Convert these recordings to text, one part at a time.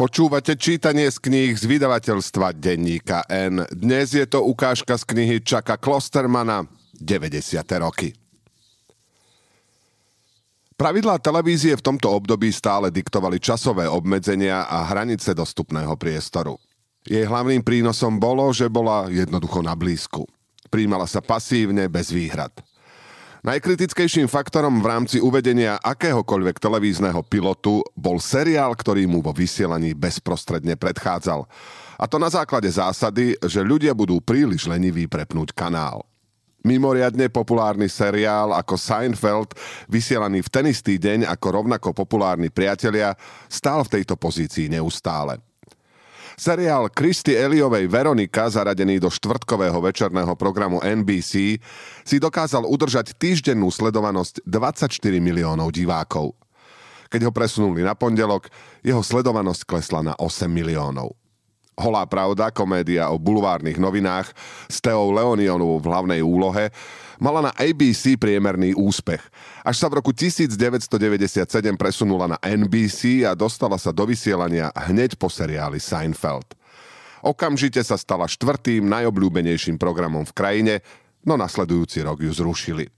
Počúvate čítanie z kníh z vydavateľstva Denníka N. Dnes je to ukážka z knihy Čaka Klostermana 90. roky. Pravidlá televízie v tomto období stále diktovali časové obmedzenia a hranice dostupného priestoru. Jej hlavným prínosom bolo, že bola jednoducho na blízku. Príjmala sa pasívne, bez výhrad. Najkritickejším faktorom v rámci uvedenia akéhokoľvek televízneho pilotu bol seriál, ktorý mu vo vysielaní bezprostredne predchádzal. A to na základe zásady, že ľudia budú príliš leniví prepnúť kanál. Mimoriadne populárny seriál ako Seinfeld, vysielaný v ten istý deň ako rovnako populárni priatelia, stál v tejto pozícii neustále. Seriál Kristy Eliovej Veronika, zaradený do štvrtkového večerného programu NBC, si dokázal udržať týždennú sledovanosť 24 miliónov divákov. Keď ho presunuli na pondelok, jeho sledovanosť klesla na 8 miliónov. Holá pravda, komédia o bulvárnych novinách s Teou Leonionovou v hlavnej úlohe, mala na ABC priemerný úspech. Až sa v roku 1997 presunula na NBC a dostala sa do vysielania hneď po seriáli Seinfeld. Okamžite sa stala štvrtým najobľúbenejším programom v krajine, no nasledujúci rok ju zrušili.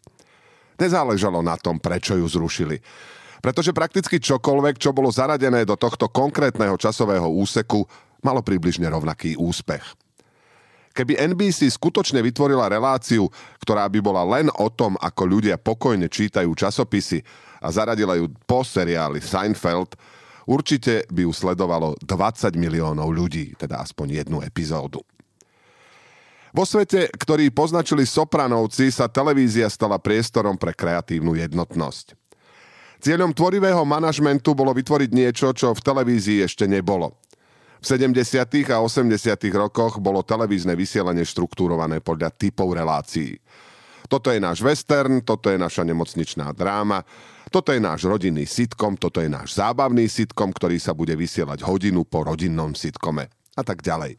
Nezáležalo na tom, prečo ju zrušili. Pretože prakticky čokoľvek, čo bolo zaradené do tohto konkrétneho časového úseku, malo približne rovnaký úspech. Keby NBC skutočne vytvorila reláciu, ktorá by bola len o tom, ako ľudia pokojne čítajú časopisy a zaradila ju po seriáli Seinfeld, určite by ju sledovalo 20 miliónov ľudí, teda aspoň jednu epizódu. Vo svete, ktorý poznačili Sopranovci, sa televízia stala priestorom pre kreatívnu jednotnosť. Cieľom tvorivého manažmentu bolo vytvoriť niečo, čo v televízii ešte nebolo – v 70. a 80. rokoch bolo televízne vysielanie štruktúrované podľa typov relácií. Toto je náš western, toto je naša nemocničná dráma, toto je náš rodinný sitcom, toto je náš zábavný sitcom, ktorý sa bude vysielať hodinu po rodinnom sitkome a tak ďalej.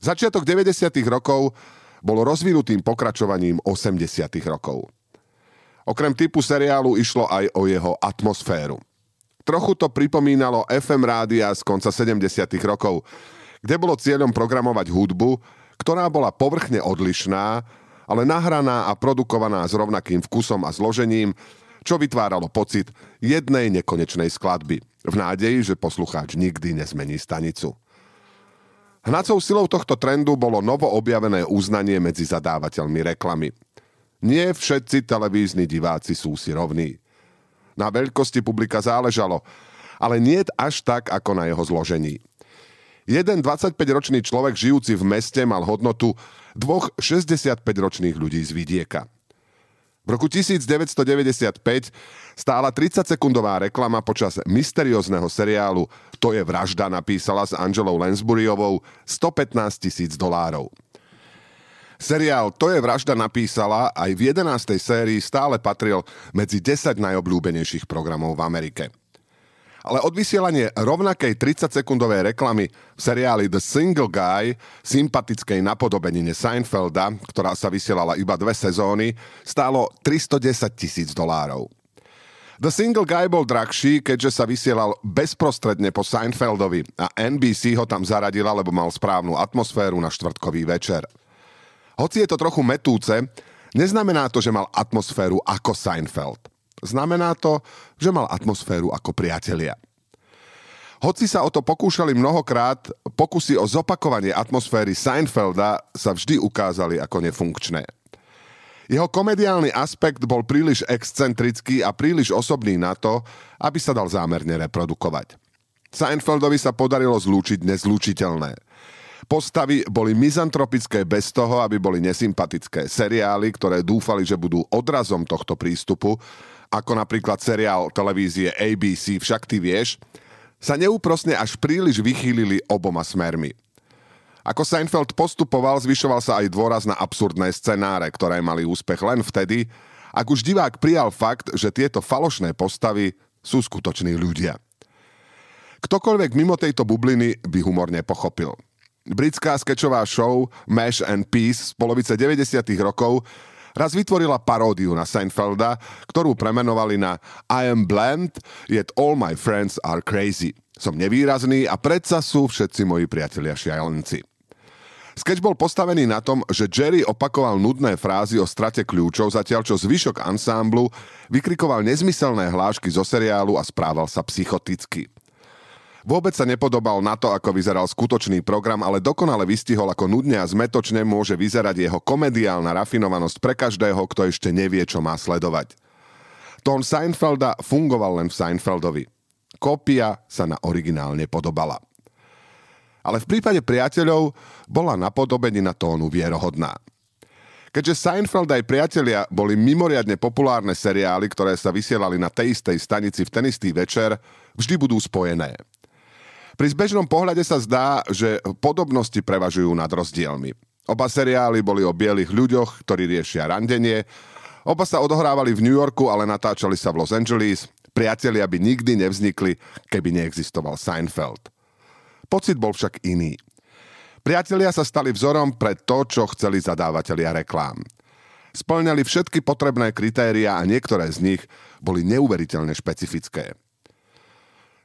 Začiatok 90. rokov bolo rozvinutým pokračovaním 80. rokov. Okrem typu seriálu išlo aj o jeho atmosféru. Trochu to pripomínalo FM rádia z konca 70. rokov, kde bolo cieľom programovať hudbu, ktorá bola povrchne odlišná, ale nahraná a produkovaná s rovnakým vkusom a zložením, čo vytváralo pocit jednej nekonečnej skladby, v nádeji, že poslucháč nikdy nezmení stanicu. Hnacou silou tohto trendu bolo novo objavené uznanie medzi zadávateľmi reklamy. Nie všetci televízni diváci sú si rovní. Na veľkosti publika záležalo, ale nie až tak, ako na jeho zložení. Jeden 25-ročný človek žijúci v meste mal hodnotu dvoch 65-ročných ľudí z vidieka. V roku 1995 stála 30-sekundová reklama počas mysteriózneho seriálu To je vražda napísala s Angelou Lansburyovou 115 tisíc dolárov. Seriál To je vražda napísala aj v 11. sérii stále patril medzi 10 najobľúbenejších programov v Amerike. Ale od vysielanie rovnakej 30-sekundovej reklamy v seriáli The Single Guy, sympatickej napodobenine Seinfelda, ktorá sa vysielala iba dve sezóny, stálo 310 tisíc dolárov. The Single Guy bol drahší, keďže sa vysielal bezprostredne po Seinfeldovi a NBC ho tam zaradila, lebo mal správnu atmosféru na štvrtkový večer. Hoci je to trochu metúce, neznamená to, že mal atmosféru ako Seinfeld. Znamená to, že mal atmosféru ako priatelia. Hoci sa o to pokúšali mnohokrát, pokusy o zopakovanie atmosféry Seinfelda sa vždy ukázali ako nefunkčné. Jeho komediálny aspekt bol príliš excentrický a príliš osobný na to, aby sa dal zámerne reprodukovať. Seinfeldovi sa podarilo zlúčiť nezlúčiteľné – Postavy boli mizantropické bez toho, aby boli nesympatické. Seriály, ktoré dúfali, že budú odrazom tohto prístupu, ako napríklad seriál televízie ABC Však ty vieš, sa neúprosne až príliš vychýlili oboma smermi. Ako Seinfeld postupoval, zvyšoval sa aj dôraz na absurdné scenáre, ktoré mali úspech len vtedy, ak už divák prijal fakt, že tieto falošné postavy sú skutoční ľudia. Ktokoľvek mimo tejto bubliny by humor nepochopil. Britská skečová show Mash and Peace z polovice 90. rokov raz vytvorila paródiu na Seinfelda, ktorú premenovali na I am bland, yet all my friends are crazy. Som nevýrazný a predsa sú všetci moji priatelia šialenci. Sketch bol postavený na tom, že Jerry opakoval nudné frázy o strate kľúčov, zatiaľ čo zvyšok ansámblu vykrikoval nezmyselné hlášky zo seriálu a správal sa psychoticky. Vôbec sa nepodobal na to, ako vyzeral skutočný program, ale dokonale vystihol, ako nudne a zmetočne môže vyzerať jeho komediálna rafinovanosť pre každého, kto ešte nevie, čo má sledovať. Tón Seinfelda fungoval len v Seinfeldovi. Kópia sa na originál nepodobala ale v prípade priateľov bola napodobenina tónu vierohodná. Keďže Seinfeld aj priatelia boli mimoriadne populárne seriály, ktoré sa vysielali na tej istej stanici v ten istý večer, vždy budú spojené. Pri zbežnom pohľade sa zdá, že podobnosti prevažujú nad rozdielmi. Oba seriály boli o bielých ľuďoch, ktorí riešia randenie, oba sa odohrávali v New Yorku, ale natáčali sa v Los Angeles, priatelia by nikdy nevznikli, keby neexistoval Seinfeld. Pocit bol však iný. Priatelia sa stali vzorom pre to, čo chceli zadávateľia reklám. Splňali všetky potrebné kritéria a niektoré z nich boli neuveriteľne špecifické.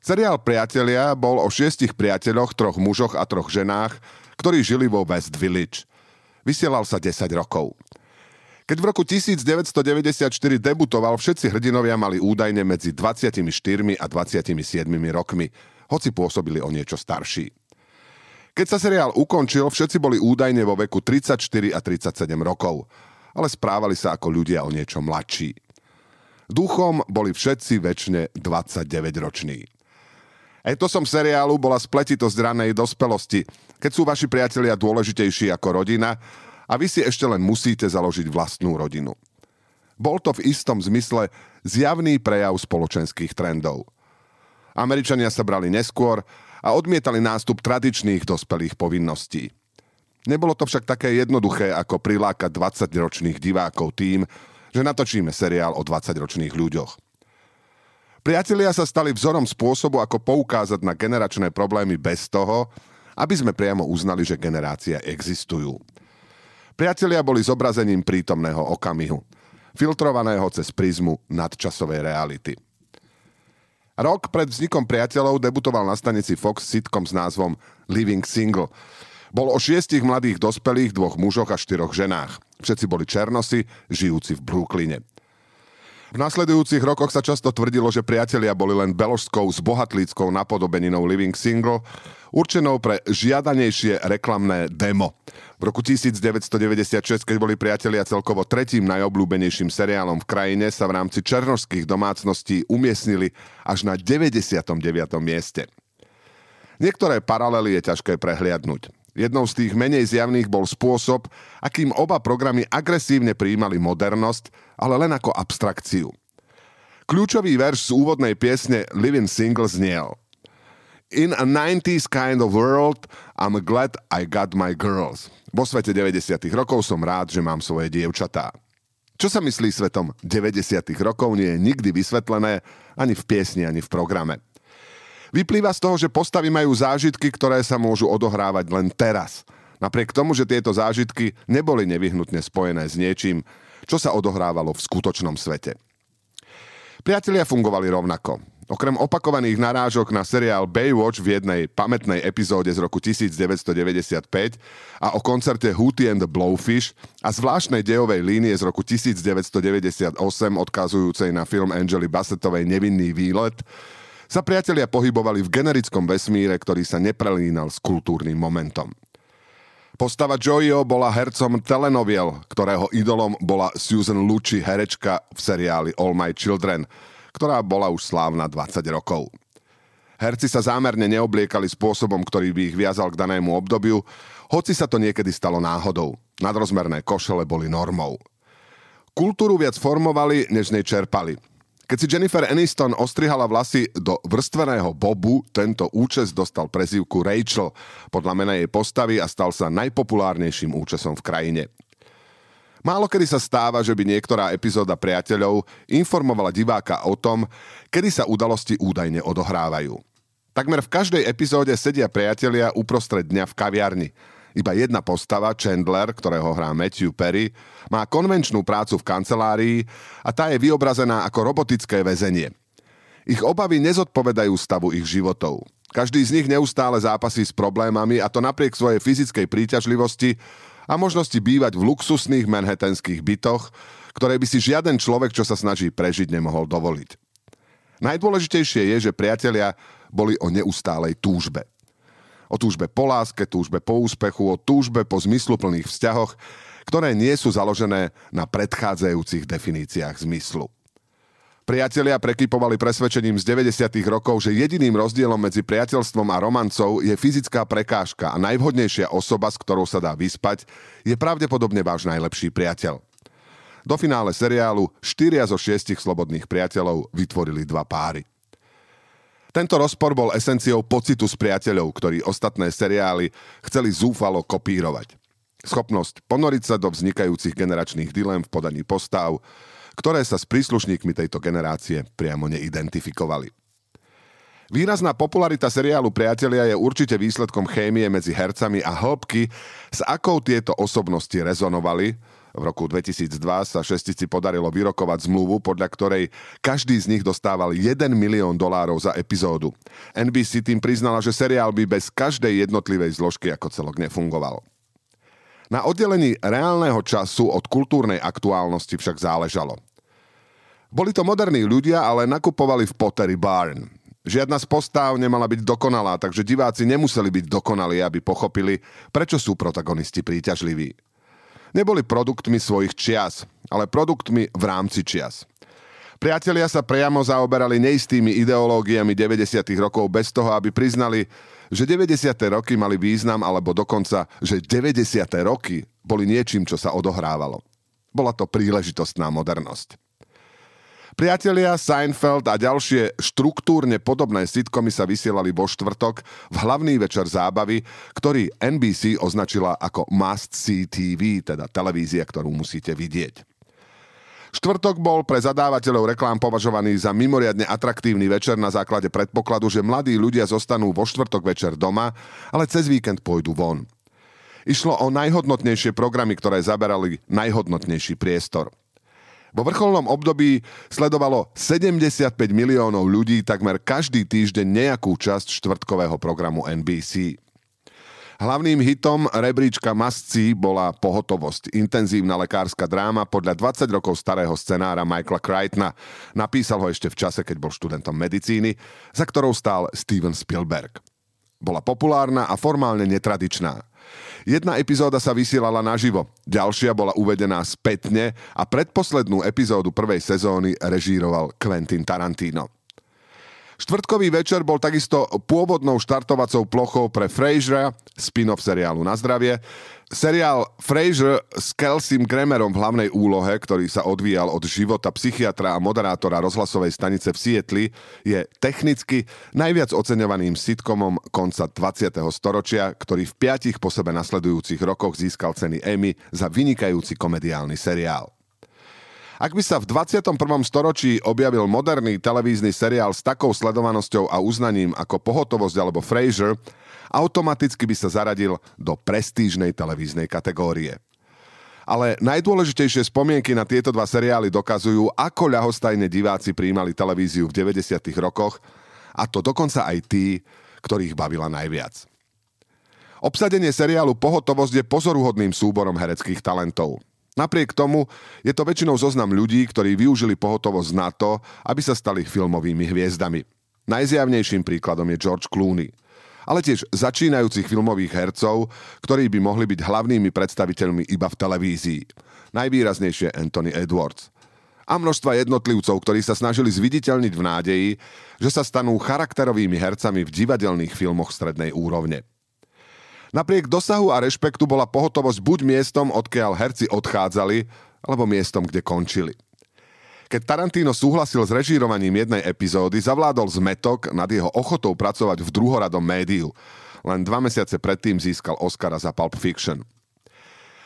Seriál Priatelia bol o šiestich priateľoch, troch mužoch a troch ženách, ktorí žili vo West Village. Vysielal sa 10 rokov. Keď v roku 1994 debutoval, všetci hrdinovia mali údajne medzi 24 a 27 rokmi hoci pôsobili o niečo starší. Keď sa seriál ukončil, všetci boli údajne vo veku 34 a 37 rokov, ale správali sa ako ľudia o niečo mladší. Duchom boli všetci väčšine 29-roční. Som seriálu bola spletitosť ranej dospelosti, keď sú vaši priatelia dôležitejší ako rodina a vy si ešte len musíte založiť vlastnú rodinu. Bol to v istom zmysle zjavný prejav spoločenských trendov – Američania sa brali neskôr a odmietali nástup tradičných dospelých povinností. Nebolo to však také jednoduché, ako prilákať 20-ročných divákov tým, že natočíme seriál o 20-ročných ľuďoch. Priatelia sa stali vzorom spôsobu, ako poukázať na generačné problémy bez toho, aby sme priamo uznali, že generácie existujú. Priatelia boli zobrazením prítomného okamihu, filtrovaného cez prízmu nadčasovej reality. Rok pred vznikom priateľov debutoval na stanici Fox sitcom s názvom Living Single. Bol o šiestich mladých dospelých, dvoch mužoch a štyroch ženách. Všetci boli černosi, žijúci v Brooklyne. V nasledujúcich rokoch sa často tvrdilo, že priatelia boli len beložskou zbohatlíckou napodobeninou Living Single, určenou pre žiadanejšie reklamné demo. V roku 1996, keď boli priatelia celkovo tretím najobľúbenejším seriálom v krajine, sa v rámci černožských domácností umiestnili až na 99. mieste. Niektoré paralely je ťažké prehliadnúť. Jednou z tých menej zjavných bol spôsob, akým oba programy agresívne prijímali modernosť, ale len ako abstrakciu. Kľúčový verš z úvodnej piesne Living Single zniel In a 90s kind of world, I'm glad I got my girls. Vo svete 90. rokov som rád, že mám svoje dievčatá. Čo sa myslí svetom 90. rokov nie je nikdy vysvetlené ani v piesni, ani v programe. Vyplýva z toho, že postavy majú zážitky, ktoré sa môžu odohrávať len teraz. Napriek tomu, že tieto zážitky neboli nevyhnutne spojené s niečím, čo sa odohrávalo v skutočnom svete. Priatelia fungovali rovnako. Okrem opakovaných narážok na seriál Baywatch v jednej pamätnej epizóde z roku 1995 a o koncerte Hootie and the Blowfish a zvláštnej dejovej línie z roku 1998 odkazujúcej na film Angely Bassettovej Nevinný výlet, sa priatelia pohybovali v generickom vesmíre, ktorý sa neprelínal s kultúrnym momentom. Postava Joyo bola hercom telenoviel, ktorého idolom bola Susan Lucci, herečka v seriáli All My Children, ktorá bola už slávna 20 rokov. Herci sa zámerne neobliekali spôsobom, ktorý by ich viazal k danému obdobiu, hoci sa to niekedy stalo náhodou. Nadrozmerné košele boli normou. Kultúru viac formovali, než nej čerpali – keď si Jennifer Aniston ostrihala vlasy do vrstveného bobu, tento účes dostal prezývku Rachel podľa mena jej postavy a stal sa najpopulárnejším účesom v krajine. Málo kedy sa stáva, že by niektorá epizóda priateľov informovala diváka o tom, kedy sa udalosti údajne odohrávajú. Takmer v každej epizóde sedia priatelia uprostred dňa v kaviarni – iba jedna postava, Chandler, ktorého hrá Matthew Perry, má konvenčnú prácu v kancelárii a tá je vyobrazená ako robotické väzenie. Ich obavy nezodpovedajú stavu ich životov. Každý z nich neustále zápasí s problémami a to napriek svojej fyzickej príťažlivosti a možnosti bývať v luxusných manhattanských bytoch, ktoré by si žiaden človek, čo sa snaží prežiť, nemohol dovoliť. Najdôležitejšie je, že priatelia boli o neustálej túžbe. O túžbe po láske, túžbe po úspechu, o túžbe po zmysluplných vzťahoch, ktoré nie sú založené na predchádzajúcich definíciách zmyslu. Priatelia prekypovali presvedčením z 90. rokov, že jediným rozdielom medzi priateľstvom a romancou je fyzická prekážka a najvhodnejšia osoba, s ktorou sa dá vyspať, je pravdepodobne váš najlepší priateľ. Do finále seriálu 4 zo 6 slobodných priateľov vytvorili dva páry. Tento rozpor bol esenciou pocitu z priateľov, ktorí ostatné seriály chceli zúfalo kopírovať. Schopnosť ponoriť sa do vznikajúcich generačných dilem v podaní postav, ktoré sa s príslušníkmi tejto generácie priamo neidentifikovali. Výrazná popularita seriálu Priatelia je určite výsledkom chémie medzi hercami a hĺbky, s akou tieto osobnosti rezonovali. V roku 2002 sa šestici podarilo vyrokovať zmluvu, podľa ktorej každý z nich dostával 1 milión dolárov za epizódu. NBC tým priznala, že seriál by bez každej jednotlivej zložky ako celok nefungoval. Na oddelení reálneho času od kultúrnej aktuálnosti však záležalo. Boli to moderní ľudia, ale nakupovali v Pottery Barn. Žiadna z postáv nemala byť dokonalá, takže diváci nemuseli byť dokonalí, aby pochopili, prečo sú protagonisti príťažliví. Neboli produktmi svojich čias, ale produktmi v rámci čias. Priatelia sa priamo zaoberali neistými ideológiami 90. rokov bez toho, aby priznali, že 90. roky mali význam, alebo dokonca, že 90. roky boli niečím, čo sa odohrávalo. Bola to príležitostná modernosť. Priatelia, Seinfeld a ďalšie štruktúrne podobné sitcomy sa vysielali vo štvrtok v hlavný večer zábavy, ktorý NBC označila ako Must See TV, teda televízia, ktorú musíte vidieť. Štvrtok bol pre zadávateľov reklám považovaný za mimoriadne atraktívny večer na základe predpokladu, že mladí ľudia zostanú vo štvrtok večer doma, ale cez víkend pôjdu von. Išlo o najhodnotnejšie programy, ktoré zaberali najhodnotnejší priestor. Vo vrcholnom období sledovalo 75 miliónov ľudí takmer každý týždeň nejakú časť štvrtkového programu NBC. Hlavným hitom rebríčka Masci bola Pohotovosť, intenzívna lekárska dráma podľa 20 rokov starého scenára Michaela Crichtona. Napísal ho ešte v čase, keď bol študentom medicíny, za ktorou stál Steven Spielberg. Bola populárna a formálne netradičná. Jedna epizóda sa vysielala naživo, ďalšia bola uvedená spätne a predposlednú epizódu prvej sezóny režíroval Quentin Tarantino. Štvrtkový večer bol takisto pôvodnou štartovacou plochou pre Frasera, spin-off seriálu Na zdravie. Seriál Frasier s Kelsim Kramerom v hlavnej úlohe, ktorý sa odvíjal od života psychiatra a moderátora rozhlasovej stanice v Sietli, je technicky najviac oceňovaným sitcomom konca 20. storočia, ktorý v piatich po sebe nasledujúcich rokoch získal ceny Emmy za vynikajúci komediálny seriál. Ak by sa v 21. storočí objavil moderný televízny seriál s takou sledovanosťou a uznaním ako Pohotovosť alebo Frasier, automaticky by sa zaradil do prestížnej televíznej kategórie. Ale najdôležitejšie spomienky na tieto dva seriály dokazujú, ako ľahostajne diváci príjmali televíziu v 90. rokoch, a to dokonca aj tí, ktorých bavila najviac. Obsadenie seriálu Pohotovosť je pozoruhodným súborom hereckých talentov. Napriek tomu je to väčšinou zoznam ľudí, ktorí využili pohotovosť na to, aby sa stali filmovými hviezdami. Najzjavnejším príkladom je George Clooney. Ale tiež začínajúcich filmových hercov, ktorí by mohli byť hlavnými predstaviteľmi iba v televízii. Najvýraznejšie Anthony Edwards. A množstva jednotlivcov, ktorí sa snažili zviditeľniť v nádeji, že sa stanú charakterovými hercami v divadelných filmoch strednej úrovne. Napriek dosahu a rešpektu bola pohotovosť buď miestom, odkiaľ herci odchádzali, alebo miestom, kde končili. Keď Tarantino súhlasil s režírovaním jednej epizódy, zavládol zmetok nad jeho ochotou pracovať v druhoradom médiu. Len dva mesiace predtým získal Oscara za Pulp Fiction.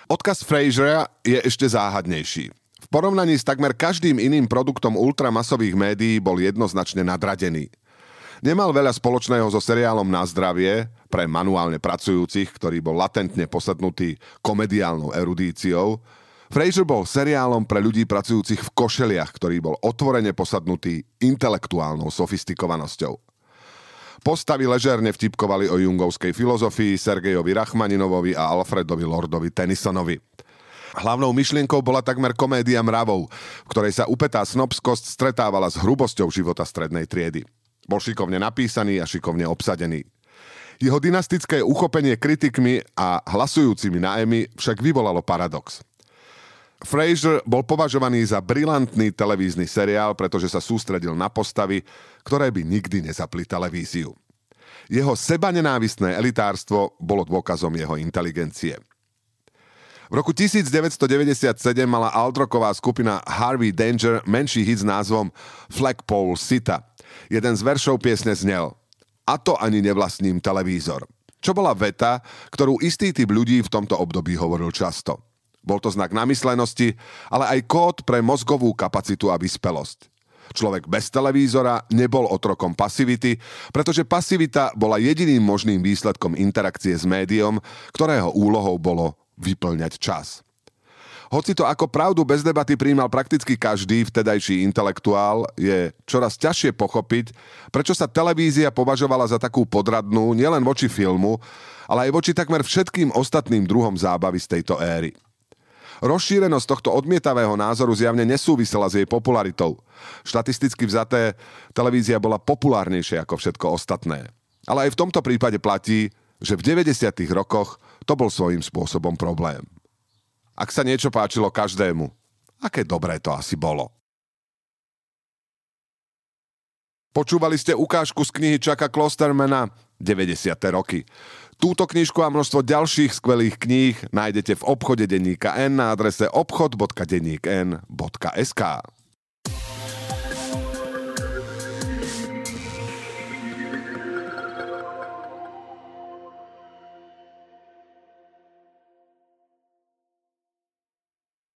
Odkaz Frasera je ešte záhadnejší. V porovnaní s takmer každým iným produktom ultramasových médií bol jednoznačne nadradený – Nemal veľa spoločného so seriálom Na zdravie pre manuálne pracujúcich, ktorý bol latentne posadnutý komediálnou erudíciou. Fraser bol seriálom pre ľudí pracujúcich v košeliach, ktorý bol otvorene posadnutý intelektuálnou sofistikovanosťou. Postavy ležerne vtipkovali o jungovskej filozofii Sergejovi Rachmaninovovi a Alfredovi Lordovi Tennysonovi. Hlavnou myšlienkou bola takmer komédia mravov, v ktorej sa upetá snobskosť stretávala s hrubosťou života strednej triedy. Bol šikovne napísaný a šikovne obsadený. Jeho dynastické uchopenie kritikmi a hlasujúcimi na Emmy však vyvolalo paradox. Fraser bol považovaný za brilantný televízny seriál, pretože sa sústredil na postavy, ktoré by nikdy nezapli televíziu. Jeho sebanenávistné elitárstvo bolo dôkazom jeho inteligencie. V roku 1997 mala altroková skupina Harvey Danger menší hit s názvom Flagpole Sita. Jeden z veršov piesne znel A to ani nevlastním televízor. Čo bola veta, ktorú istý typ ľudí v tomto období hovoril často. Bol to znak namyslenosti, ale aj kód pre mozgovú kapacitu a vyspelosť. Človek bez televízora nebol otrokom pasivity, pretože pasivita bola jediným možným výsledkom interakcie s médiom, ktorého úlohou bolo vyplňať čas. Hoci to ako pravdu bez debaty príjmal prakticky každý vtedajší intelektuál, je čoraz ťažšie pochopiť, prečo sa televízia považovala za takú podradnú nielen voči filmu, ale aj voči takmer všetkým ostatným druhom zábavy z tejto éry. Rozšírenosť tohto odmietavého názoru zjavne nesúvisela s jej popularitou. Štatisticky vzaté, televízia bola populárnejšia ako všetko ostatné. Ale aj v tomto prípade platí, že v 90. rokoch to bol svojím spôsobom problém. Ak sa niečo páčilo každému, aké dobré to asi bolo. Počúvali ste ukážku z knihy Chucka Klostermana 90. roky. Túto knižku a množstvo ďalších skvelých kníh nájdete v obchode denníka N na adrese obchod.denníkn.sk.